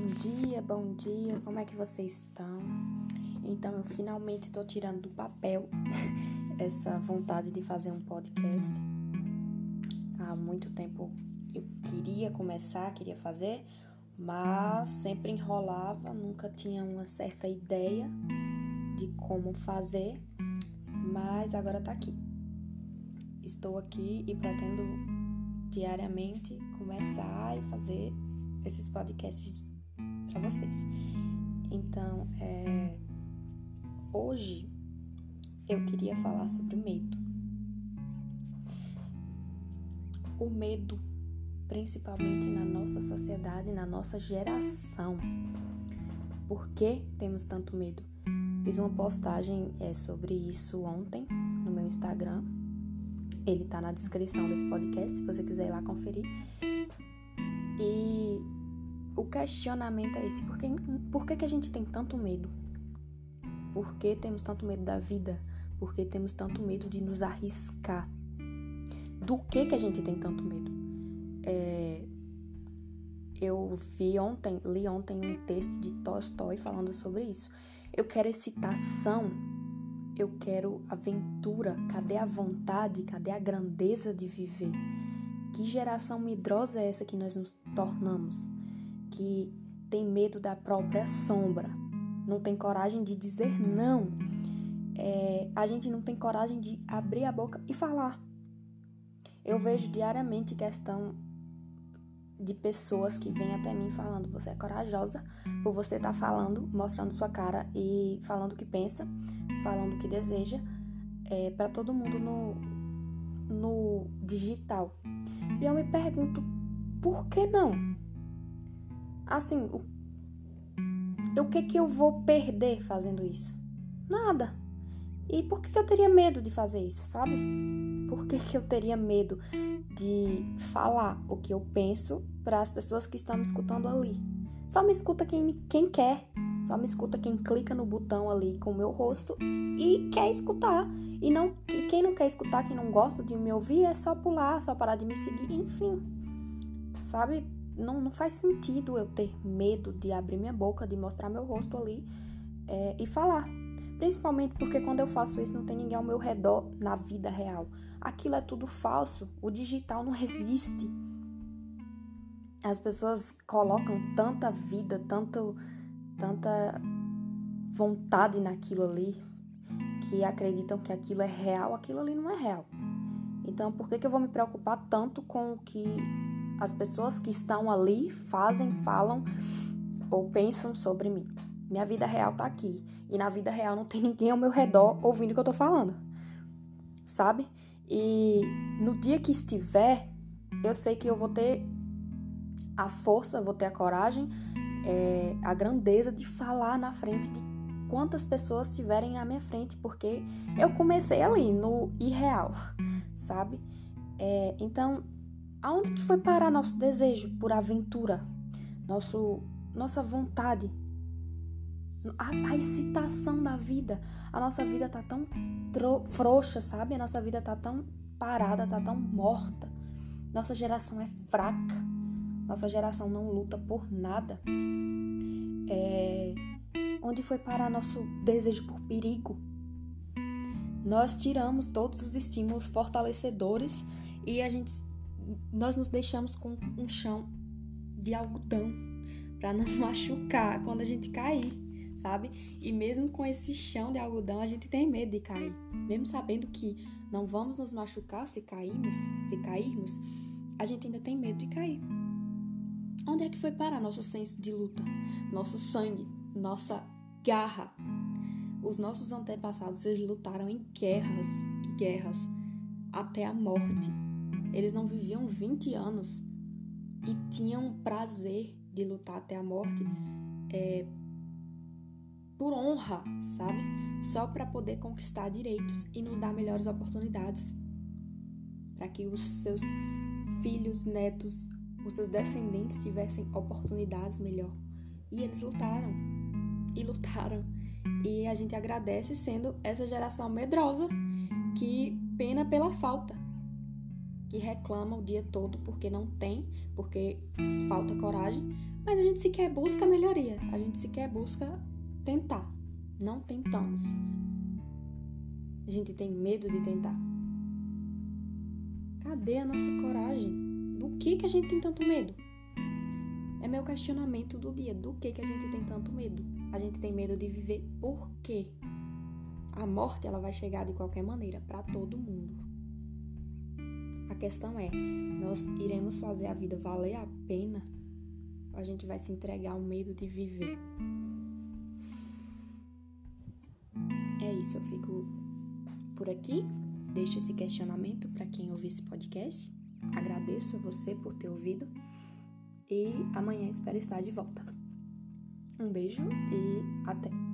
Bom dia, bom dia, como é que vocês estão? Então, eu finalmente estou tirando do papel essa vontade de fazer um podcast. Há muito tempo eu queria começar, queria fazer, mas sempre enrolava, nunca tinha uma certa ideia de como fazer, mas agora tá aqui. Estou aqui e pretendo diariamente começar e fazer esses podcasts para vocês. Então, é, hoje eu queria falar sobre medo. O medo, principalmente na nossa sociedade, na nossa geração. Por que temos tanto medo? Fiz uma postagem é, sobre isso ontem no meu Instagram. Ele tá na descrição desse podcast, se você quiser ir lá conferir. E questionamento é esse: por que, por que, que a gente tem tanto medo? Por que temos tanto medo da vida? Por que temos tanto medo de nos arriscar? Do que, que a gente tem tanto medo? É, eu vi ontem, li ontem um texto de Tolstói falando sobre isso. Eu quero excitação, eu quero aventura. Cadê a vontade? Cadê a grandeza de viver? Que geração medrosa é essa que nós nos tornamos? Que tem medo da própria sombra, não tem coragem de dizer não. É, a gente não tem coragem de abrir a boca e falar. Eu vejo diariamente questão de pessoas que vêm até mim falando: você é corajosa por você estar tá falando, mostrando sua cara e falando o que pensa, falando o que deseja, é, para todo mundo no, no digital. E eu me pergunto, por que não? Assim, o, o que que eu vou perder fazendo isso? Nada. E por que, que eu teria medo de fazer isso, sabe? Por que, que eu teria medo de falar o que eu penso para as pessoas que estão me escutando ali? Só me escuta quem, quem quer. Só me escuta quem clica no botão ali com o meu rosto e quer escutar. E não que quem não quer escutar, quem não gosta de me ouvir, é só pular, só parar de me seguir, enfim. Sabe? Não, não faz sentido eu ter medo de abrir minha boca, de mostrar meu rosto ali é, e falar. Principalmente porque quando eu faço isso não tem ninguém ao meu redor na vida real. Aquilo é tudo falso. O digital não existe. As pessoas colocam tanta vida, tanto tanta vontade naquilo ali que acreditam que aquilo é real, aquilo ali não é real. Então, por que, que eu vou me preocupar tanto com o que as pessoas que estão ali fazem, falam ou pensam sobre mim? Minha vida real tá aqui. E na vida real não tem ninguém ao meu redor ouvindo o que eu tô falando. Sabe? E no dia que estiver, eu sei que eu vou ter a força, vou ter a coragem é, a grandeza de falar na frente de quantas pessoas estiverem na minha frente, porque eu comecei ali, no irreal, sabe? É, então, aonde que foi parar nosso desejo por aventura? Nosso, nossa vontade? A, a excitação da vida. A nossa vida tá tão frouxa, sabe? A nossa vida tá tão parada, tá tão morta. Nossa geração é fraca nossa geração não luta por nada. É... Onde foi parar nosso desejo por perigo? Nós tiramos todos os estímulos fortalecedores e a gente, nós nos deixamos com um chão de algodão para não machucar quando a gente cair, sabe? E mesmo com esse chão de algodão, a gente tem medo de cair, mesmo sabendo que não vamos nos machucar se cairmos, se cairmos, a gente ainda tem medo de cair. Onde é que foi parar nosso senso de luta, nosso sangue, nossa garra? Os nossos antepassados, eles lutaram em guerras e guerras até a morte. Eles não viviam 20 anos e tinham prazer de lutar até a morte é, por honra, sabe? Só para poder conquistar direitos e nos dar melhores oportunidades. Para que os seus filhos, netos, os seus descendentes tivessem oportunidades melhor. E eles lutaram. E lutaram. E a gente agradece sendo essa geração medrosa que pena pela falta. Que reclama o dia todo porque não tem, porque falta coragem, Mas a gente sequer busca melhoria, a gente sequer busca tentar. Não tentamos. A gente tem medo de tentar. Cadê a nossa coragem? Do que que a gente tem tanto medo? É meu questionamento do dia. Do que que a gente tem tanto medo? A gente tem medo de viver por quê? A morte ela vai chegar de qualquer maneira para todo mundo. Questão é, nós iremos fazer a vida valer a pena? Ou a gente vai se entregar ao medo de viver? É isso, eu fico por aqui. Deixo esse questionamento para quem ouvir esse podcast. Agradeço a você por ter ouvido e amanhã espero estar de volta. Um beijo e até!